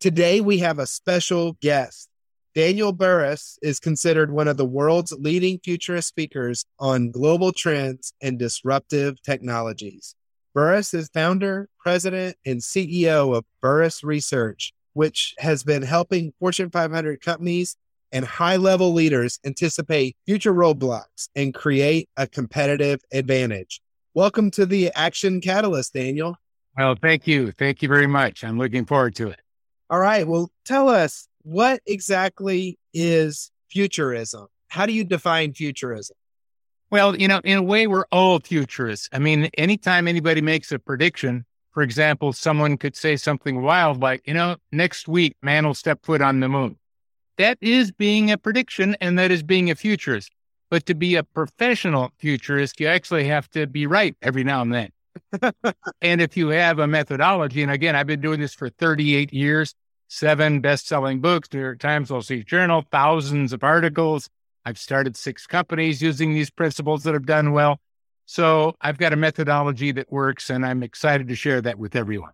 Today, we have a special guest. Daniel Burrus is considered one of the world's leading futurist speakers on global trends and disruptive technologies. Burrus is founder, president, and CEO of Burrus Research, which has been helping Fortune 500 companies and high level leaders anticipate future roadblocks and create a competitive advantage. Welcome to the Action Catalyst, Daniel. Well, thank you. Thank you very much. I'm looking forward to it. All right. Well, tell us what exactly is futurism? How do you define futurism? Well, you know, in a way, we're all futurists. I mean, anytime anybody makes a prediction, for example, someone could say something wild like, you know, next week, man will step foot on the moon. That is being a prediction and that is being a futurist. But to be a professional futurist, you actually have to be right every now and then. And if you have a methodology, and again, I've been doing this for 38 years, seven best selling books, New York Times, Wall Street Journal, thousands of articles. I've started six companies using these principles that have done well. So I've got a methodology that works, and I'm excited to share that with everyone.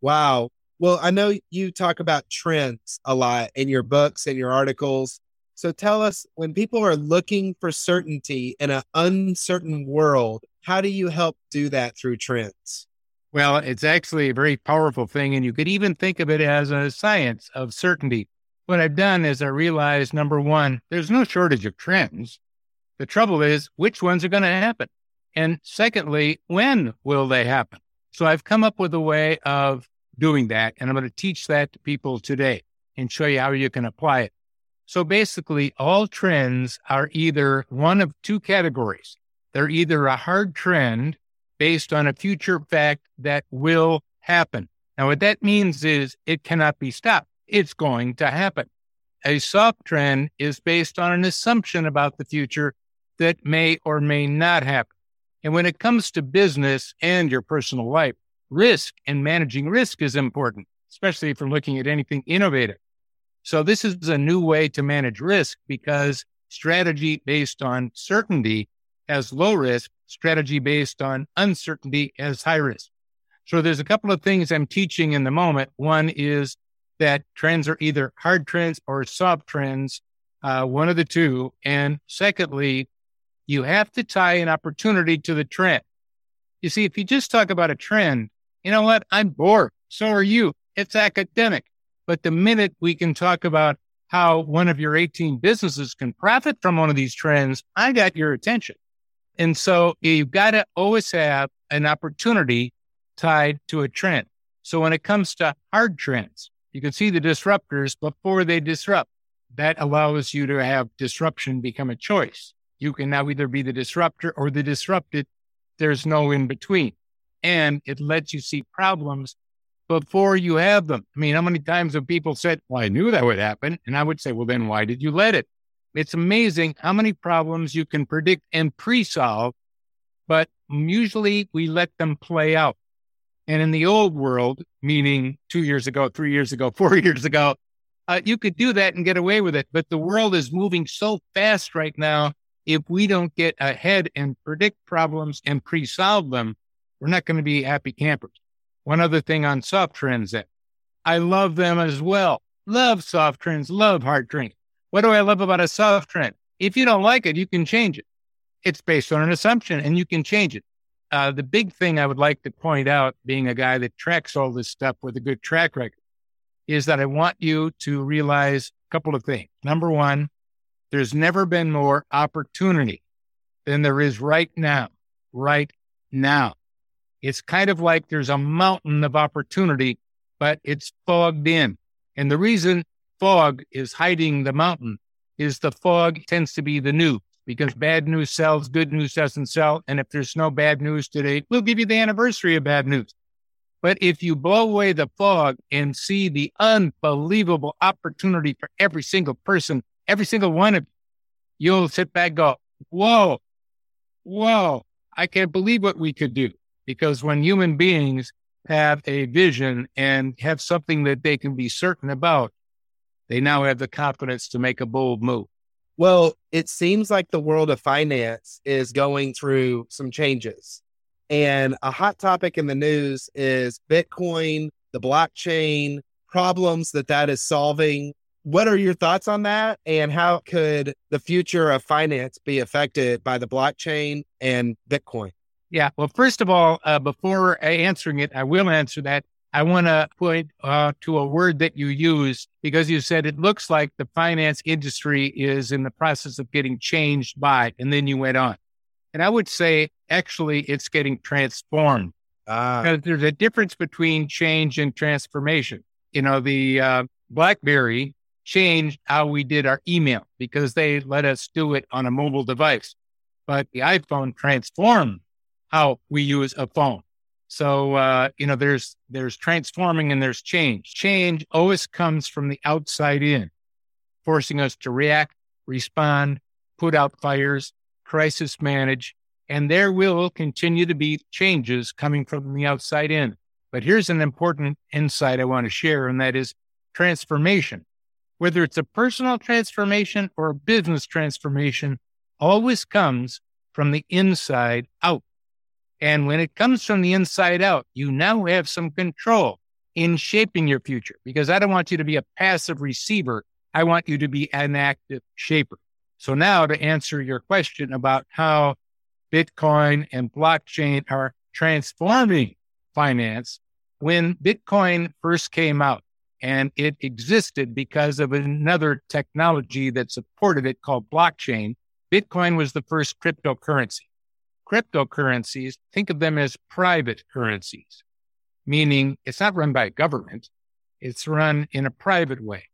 Wow. Well, I know you talk about trends a lot in your books and your articles. So tell us when people are looking for certainty in an uncertain world, how do you help do that through trends? Well, it's actually a very powerful thing. And you could even think of it as a science of certainty. What I've done is I realized number one, there's no shortage of trends. The trouble is, which ones are going to happen? And secondly, when will they happen? So I've come up with a way of doing that. And I'm going to teach that to people today and show you how you can apply it. So basically, all trends are either one of two categories. They're either a hard trend based on a future fact that will happen. Now, what that means is it cannot be stopped. It's going to happen. A soft trend is based on an assumption about the future that may or may not happen. And when it comes to business and your personal life, risk and managing risk is important, especially if you're looking at anything innovative. So this is a new way to manage risk because strategy based on certainty has low risk, strategy based on uncertainty has high risk. So there's a couple of things I'm teaching in the moment. One is that trends are either hard trends or soft trends, uh, one of the two. And secondly, you have to tie an opportunity to the trend. You see, if you just talk about a trend, you know what? I'm bored. So are you. It's academic. But the minute we can talk about how one of your 18 businesses can profit from one of these trends, I got your attention. And so you've got to always have an opportunity tied to a trend. So when it comes to hard trends, you can see the disruptors before they disrupt. That allows you to have disruption become a choice. You can now either be the disruptor or the disrupted. There's no in between. And it lets you see problems before you have them. I mean, how many times have people said, Well, I knew that would happen? And I would say, Well, then why did you let it? It's amazing how many problems you can predict and pre solve, but usually we let them play out. And in the old world, meaning two years ago, three years ago, four years ago, uh, you could do that and get away with it. But the world is moving so fast right now. If we don't get ahead and predict problems and pre solve them, we're not going to be happy campers. One other thing on soft trends I love them as well. Love soft trends, love hard trends. What do I love about a soft trend? If you don't like it, you can change it. It's based on an assumption and you can change it. Uh, the big thing I would like to point out, being a guy that tracks all this stuff with a good track record, is that I want you to realize a couple of things. Number one, there's never been more opportunity than there is right now. Right now. It's kind of like there's a mountain of opportunity, but it's fogged in. And the reason fog is hiding the mountain is the fog tends to be the new because bad news sells, good news doesn't sell. And if there's no bad news today, we'll give you the anniversary of bad news. But if you blow away the fog and see the unbelievable opportunity for every single person, every single one of you, you'll sit back go, whoa, whoa, I can't believe what we could do. Because when human beings have a vision and have something that they can be certain about, they now have the confidence to make a bold move. Well, it seems like the world of finance is going through some changes. And a hot topic in the news is Bitcoin, the blockchain, problems that that is solving. What are your thoughts on that? And how could the future of finance be affected by the blockchain and Bitcoin? Yeah. Well, first of all, uh, before answering it, I will answer that. I want to point uh, to a word that you used because you said it looks like the finance industry is in the process of getting changed by, and then you went on. And I would say actually it's getting transformed. Ah. Because there's a difference between change and transformation. You know, the uh, BlackBerry changed how we did our email because they let us do it on a mobile device. But the iPhone transformed how we use a phone. So uh, you know, there's there's transforming and there's change. Change always comes from the outside in, forcing us to react, respond, put out fires, crisis manage, and there will continue to be changes coming from the outside in. But here's an important insight I want to share, and that is transformation. Whether it's a personal transformation or a business transformation, always comes from the inside out. And when it comes from the inside out, you now have some control in shaping your future because I don't want you to be a passive receiver. I want you to be an active shaper. So now to answer your question about how Bitcoin and blockchain are transforming finance, when Bitcoin first came out and it existed because of another technology that supported it called blockchain, Bitcoin was the first cryptocurrency. Cryptocurrencies, think of them as private currencies, meaning it's not run by a government. It's run in a private way.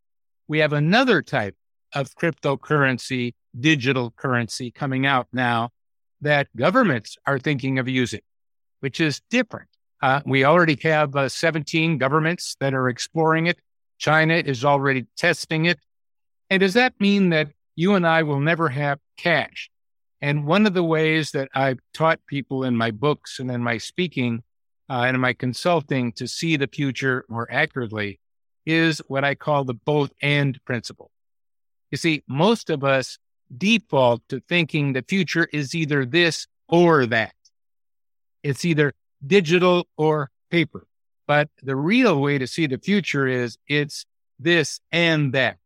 We have another type of cryptocurrency, digital currency coming out now that governments are thinking of using, which is different. Uh, we already have uh, 17 governments that are exploring it. China is already testing it. And does that mean that you and I will never have cash? And one of the ways that I've taught people in my books and in my speaking uh, and in my consulting to see the future more accurately is what I call the both and principle. You see, most of us default to thinking the future is either this or that. It's either digital or paper. But the real way to see the future is it's this and that.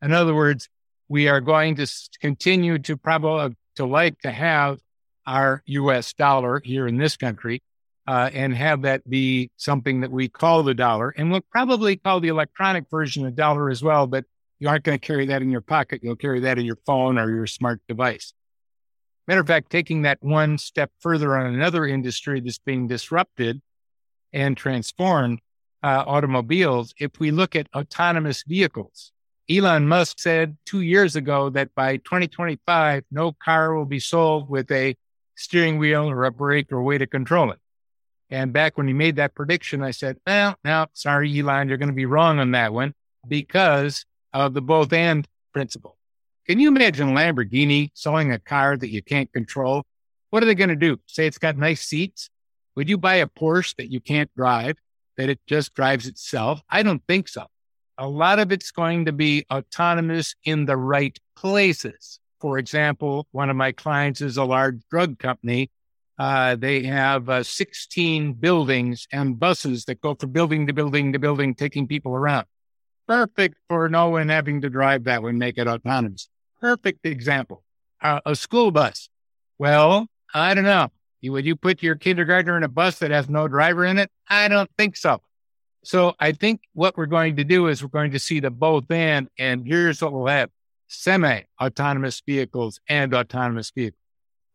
In other words, we are going to continue to probably to like to have our US dollar here in this country uh, and have that be something that we call the dollar. And we'll probably call the electronic version a dollar as well, but you aren't going to carry that in your pocket. You'll carry that in your phone or your smart device. Matter of fact, taking that one step further on another industry that's being disrupted and transformed, uh, automobiles, if we look at autonomous vehicles, Elon Musk said two years ago that by 2025, no car will be sold with a steering wheel or a brake or a way to control it. And back when he made that prediction, I said, well, no, sorry, Elon, you're going to be wrong on that one because of the both and principle. Can you imagine Lamborghini selling a car that you can't control? What are they going to do? Say it's got nice seats? Would you buy a Porsche that you can't drive, that it just drives itself? I don't think so. A lot of it's going to be autonomous in the right places. For example, one of my clients is a large drug company. Uh, they have uh, 16 buildings and buses that go from building to building to building, taking people around perfect for no one having to drive that would make it autonomous. Perfect example. Uh, a school bus. Well, I don't know. Would you put your kindergartner in a bus that has no driver in it? I don't think so. So I think what we're going to do is we're going to see the both and, and here's what we'll have semi autonomous vehicles and autonomous vehicles.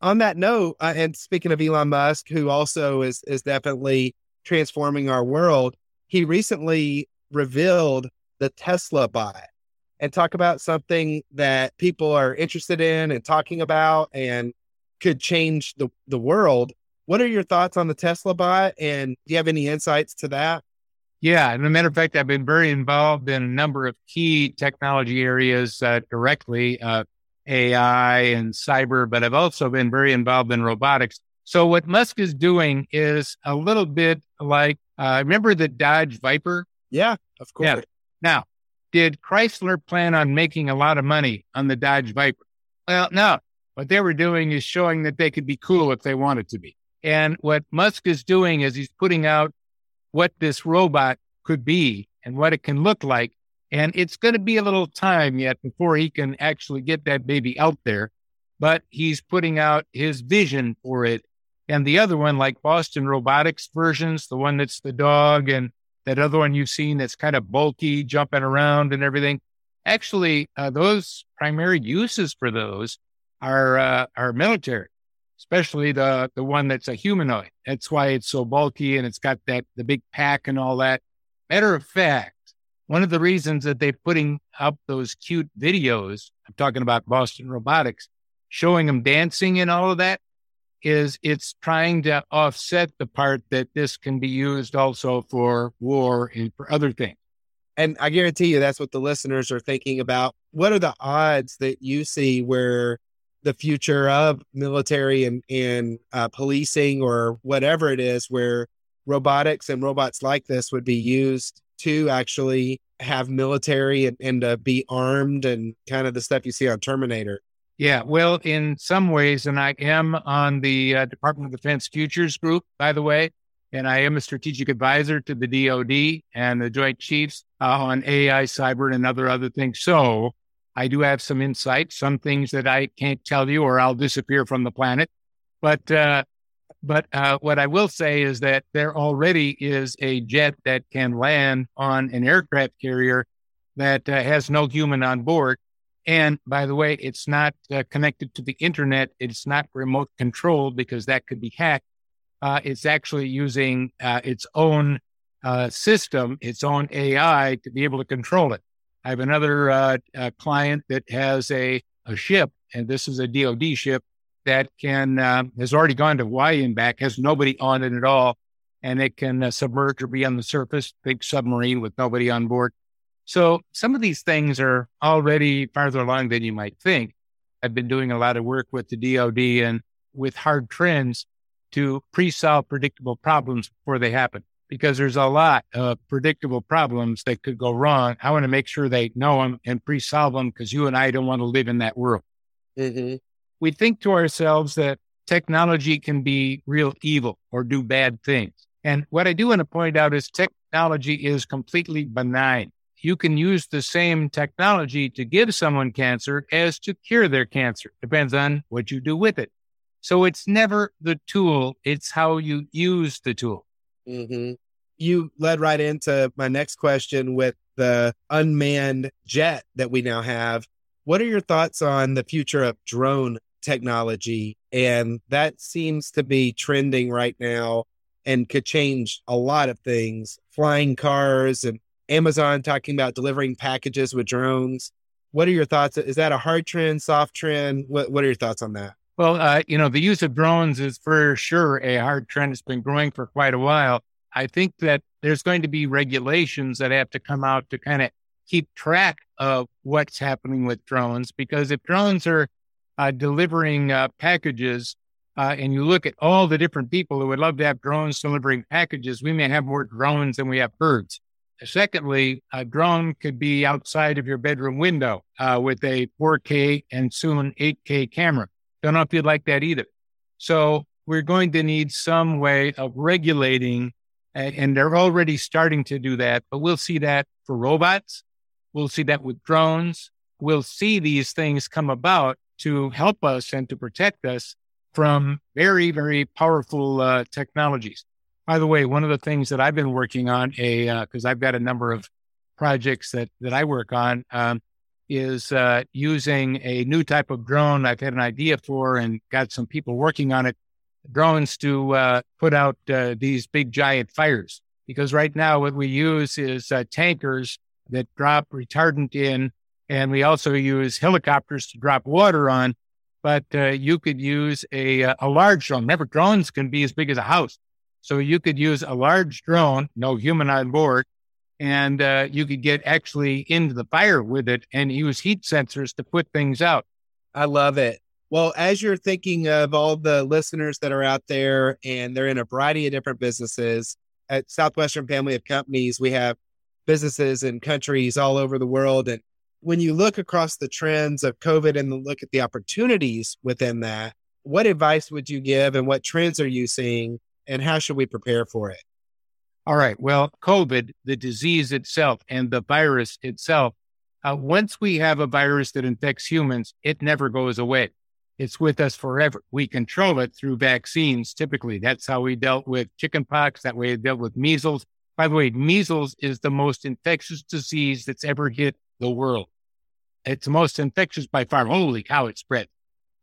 On that note, uh, and speaking of Elon Musk, who also is, is definitely transforming our world, he recently revealed the Tesla bot and talk about something that people are interested in and talking about and could change the, the world. What are your thoughts on the Tesla bot? And do you have any insights to that? Yeah. And a matter of fact, I've been very involved in a number of key technology areas uh, directly, uh, AI and cyber, but I've also been very involved in robotics. So what Musk is doing is a little bit like, uh, remember the Dodge Viper? Yeah, of course. Yeah. Now, did Chrysler plan on making a lot of money on the Dodge Viper? Well, no. What they were doing is showing that they could be cool if they wanted to be. And what Musk is doing is he's putting out what this robot could be and what it can look like. And it's going to be a little time yet before he can actually get that baby out there. But he's putting out his vision for it. And the other one, like Boston Robotics versions, the one that's the dog and that other one you've seen that's kind of bulky, jumping around and everything. Actually, uh, those primary uses for those are uh, are military, especially the the one that's a humanoid. That's why it's so bulky and it's got that the big pack and all that. Matter of fact, one of the reasons that they're putting up those cute videos, I'm talking about Boston Robotics, showing them dancing and all of that, is it's trying to offset the part that this can be used also for war and for other things. And I guarantee you that's what the listeners are thinking about. What are the odds that you see where the future of military and, and uh, policing or whatever it is, where robotics and robots like this would be used to actually have military and, and uh, be armed and kind of the stuff you see on Terminator? Yeah, well, in some ways, and I am on the uh, Department of Defense Futures Group, by the way, and I am a strategic advisor to the DoD and the Joint Chiefs uh, on AI, cyber, and other other things. So I do have some insight, some things that I can't tell you, or I'll disappear from the planet. But uh, but uh, what I will say is that there already is a jet that can land on an aircraft carrier that uh, has no human on board and by the way, it's not uh, connected to the internet. It's not remote controlled because that could be hacked. Uh, it's actually using uh, its own system, its own AI to be able to control it. I have another uh, client that has a, a ship, and this is a DoD ship that can um, has already gone to Hawaii and back, has nobody on it at all, and it can uh, submerge or be on the surface, big submarine with nobody on board. So some of these things are already farther along than you might think. I've been doing a lot of work with the DoD and with hard trends to pre-solve predictable problems before they happen because there's a lot of predictable problems that could go wrong. I want to make sure they know them and pre-solve them because you and I don't want to live in that world. Mm-hmm. We think to ourselves that technology can be real evil or do bad things. And what I do want to point out is technology is completely benign you can use the same technology to give someone cancer as to cure their cancer. Depends on what you do with it. So it's never the tool, it's how you use the tool. Mm-hmm. You led right into my next question with the unmanned jet that we now have. What are your thoughts on the future of drone technology? And that seems to be trending right now and could change a lot of things flying cars and Amazon talking about delivering packages with drones. What are your thoughts? Is that a hard trend, soft trend? What What are your thoughts on that? Well, uh, you know, the use of drones is for sure a hard trend. It's been growing for quite a while. I think that there's going to be regulations that have to come out to kind of keep track of what's happening with drones because if drones are uh, delivering uh, packages uh, and you look at all the different people who would love to have drones delivering packages, we may have more drones than we have birds. Secondly, a drone could be outside of your bedroom window uh, with a 4K and soon 8K camera. Don't know if you'd like that either. So we're going to need some way of regulating, and they're already starting to do that, but we'll see that for robots. We'll see that with drones. We'll see these things come about to help us and to protect us from very, very powerful uh, technologies. By the way, one of the things that I've been working on, a because uh, I've got a number of projects that that I work on, um, is uh, using a new type of drone. I've had an idea for and got some people working on it. Drones to uh, put out uh, these big giant fires. Because right now, what we use is uh, tankers that drop retardant in, and we also use helicopters to drop water on. but uh, you could use a, uh, a large drone. Remember, drones can be as big as a house. So you could use a large drone, no human on board, and uh, you could get actually into the fire with it and use heat sensors to put things out. I love it. Well, as you're thinking of all the listeners that are out there and they're in a variety of different businesses, at Southwestern Family of Companies, we have businesses in countries all over the world. And when you look across the trends of COVID and look at the opportunities within that, what advice would you give and what trends are you seeing and how should we prepare for it? All right. Well, COVID, the disease itself and the virus itself, uh, once we have a virus that infects humans, it never goes away. It's with us forever. We control it through vaccines. Typically, that's how we dealt with chickenpox. That way, we dealt with measles. By the way, measles is the most infectious disease that's ever hit the world. It's the most infectious by far. Holy cow, it spread,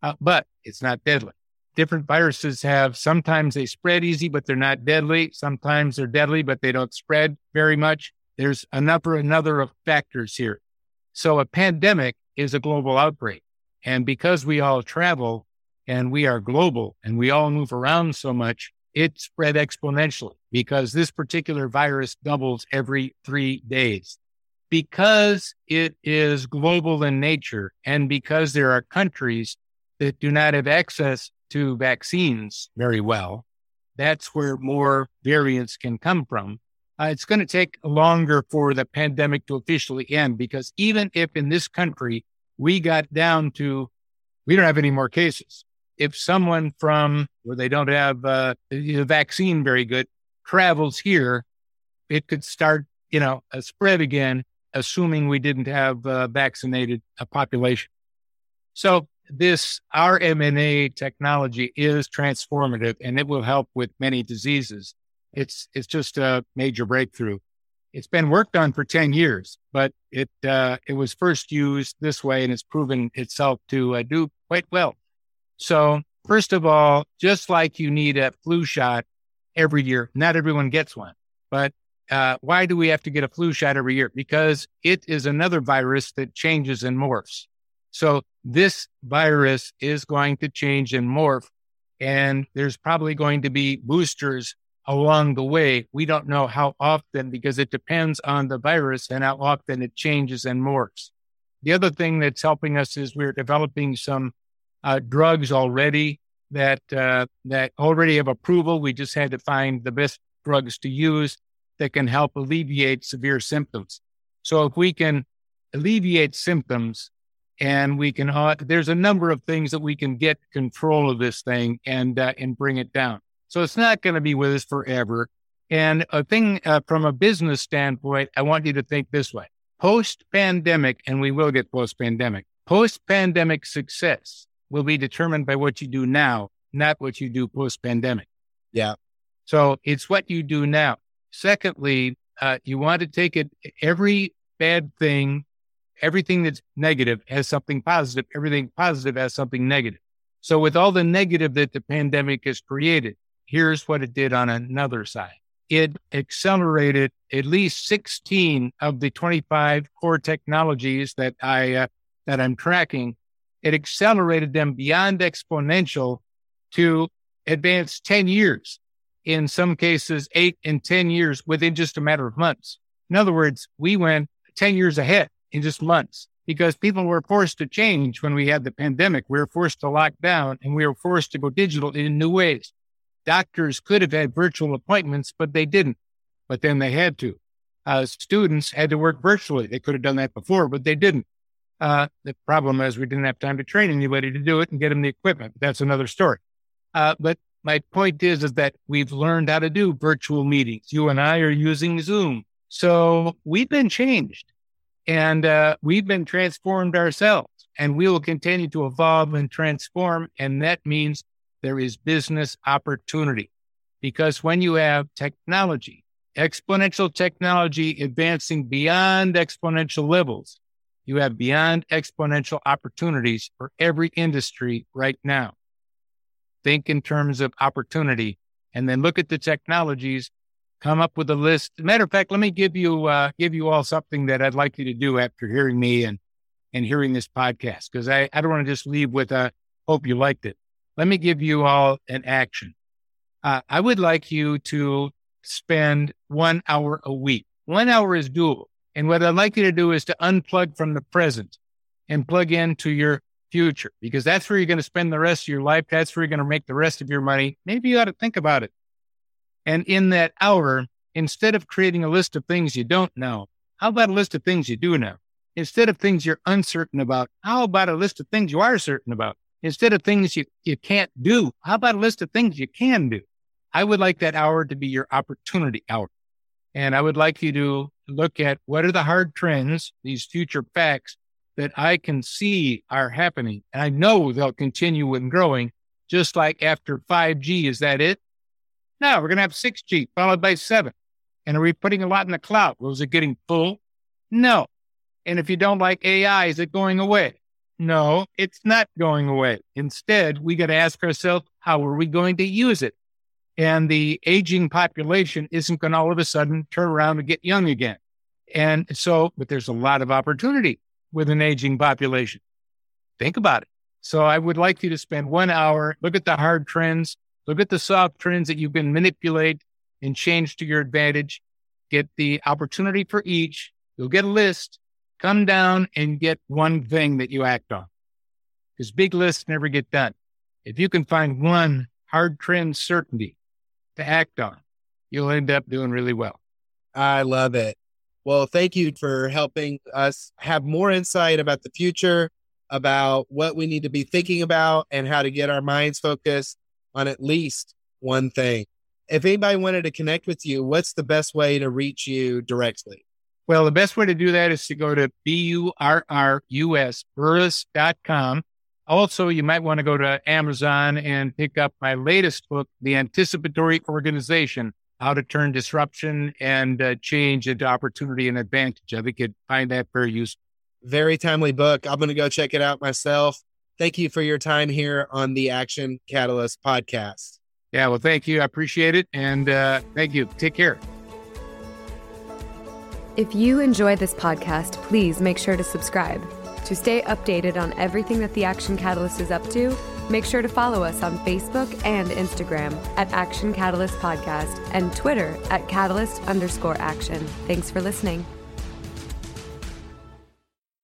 uh, but it's not deadly different viruses have sometimes they spread easy, but they're not deadly. Sometimes they're deadly, but they don't spread very much. There's a number, another of factors here. So a pandemic is a global outbreak. And because we all travel and we are global and we all move around so much, it spread exponentially because this particular virus doubles every three days. Because it is global in nature and because there are countries that do not have access to vaccines very well, that's where more variants can come from. Uh, it's going to take longer for the pandemic to officially end because even if in this country we got down to we don't have any more cases, if someone from where they don't have uh, the vaccine very good travels here, it could start, you know, a spread again, assuming we didn't have uh, vaccinated a population. So this RNA technology is transformative and it will help with many diseases. It's it's just a major breakthrough. It's been worked on for 10 years, but it uh, it was first used this way and it's proven itself to uh, do quite well. So, first of all, just like you need a flu shot every year, not everyone gets one. But uh, why do we have to get a flu shot every year? Because it is another virus that changes and morphs. So this virus is going to change and morph, and there's probably going to be boosters along the way. We don't know how often because it depends on the virus and how often it changes and morphs. The other thing that's helping us is we're developing some uh, drugs already that uh, that already have approval. We just had to find the best drugs to use that can help alleviate severe symptoms. So if we can alleviate symptoms and we can uh, there's a number of things that we can get control of this thing and uh, and bring it down. So it's not going to be with us forever. And a thing uh, from a business standpoint i want you to think this way. Post pandemic and we will get post pandemic post pandemic success will be determined by what you do now not what you do post pandemic yeah. So it's what you do now. Secondly uh, you want to take it every bad thing everything that's negative has something positive. Everything positive has something negative. So with all the negative that the pandemic has created, here's what it did on another side. It accelerated at least 16 of the 25 core technologies that I, uh, that I'm tracking. It accelerated them beyond exponential to advance 10 years. In some cases, eight and 10 years within just a matter of months. In other words, we went 10 years ahead in just months because people were forced to change when we had the pandemic. We were forced to lock down and we were forced to go digital in new ways. Doctors could have had virtual appointments, but they didn't. But then they had to. Uh, students had to work virtually. They could have done that before, but they didn't. Uh, the problem is we didn't have time to train anybody to do it and get them the equipment. That's another story. Uh, but my point is, is that we've learned how to do virtual meetings. You and I are using Zoom. So we've been changed. And uh, we've been transformed ourselves and we will continue to evolve and transform. And that means there is business opportunity because when you have technology, exponential technology advancing beyond exponential levels, you have beyond exponential opportunities for every industry right now. Think in terms of opportunity and then look at the technologies come up with a list. Matter of fact, let me give you uh, give you all something that I'd like you to do after hearing me and and hearing this podcast because I, I don't want to just leave with a Hope you liked it. Let me give you all an action. Uh, I would like you to spend one hour a week. One hour is doable. And what I'd like you to do is to unplug from the present and plug into your future because that's where you're going to spend the rest of your life. That's where you're going to make the rest of your money. Maybe you ought to think about it. And in that hour, instead of creating a list of things you don't know, how about a list of things you do know? Instead of things you're uncertain about, how about a list of things you are certain about? Instead of things you, you can't do, how about a list of things you can do? I would like that hour to be your opportunity hour. And I would like you to look at what are the hard trends, these future facts that I can see are happening. And I know they'll continue and growing, just like after 5G. Is that it? No, we're going to have 6G followed by 7. And are we putting a lot in the cloud? Was it getting full? No. And if you don't like AI, is it going away? No, it's not going away. Instead, we got to ask ourselves, how are we going to use it? And the aging population isn't going to all of a sudden turn around and get young again. And so, but there's a lot of opportunity with an aging population. Think about it. So I would like you to spend one hour, look at the hard trends, look at the soft trends that you can manipulate and change to your advantage, get the opportunity for each. You'll get a list, come down and get one thing that you act on. Because big lists never get done. If you can find one hard trend certainty to act on, you'll end up doing really well. I love it. Well, thank you for helping us have more insight about the future, about what we need to be thinking about, and how to get our minds focused on at least one thing. If anybody wanted to connect with you, what's the best way to reach you directly? Well, the best way to do that is to go to B-U-R-R-U-S, burrus.com. Also, you might want to go to Amazon and pick up my latest book, The Anticipatory Organization, How to Turn Disruption and uh, Change into Opportunity and Advantage. I think you'd find that very useful. Very timely book. I'm going to go check it out myself. Thank you for your time here on the Action Catalyst podcast. Yeah, well, thank you. I appreciate it. And uh, thank you. Take care. If you enjoy this podcast, please make sure to subscribe. To stay updated on everything that the Action Catalyst is up to, make sure to follow us on Facebook and Instagram at Action Catalyst Podcast and Twitter at Catalyst underscore action. Thanks for listening.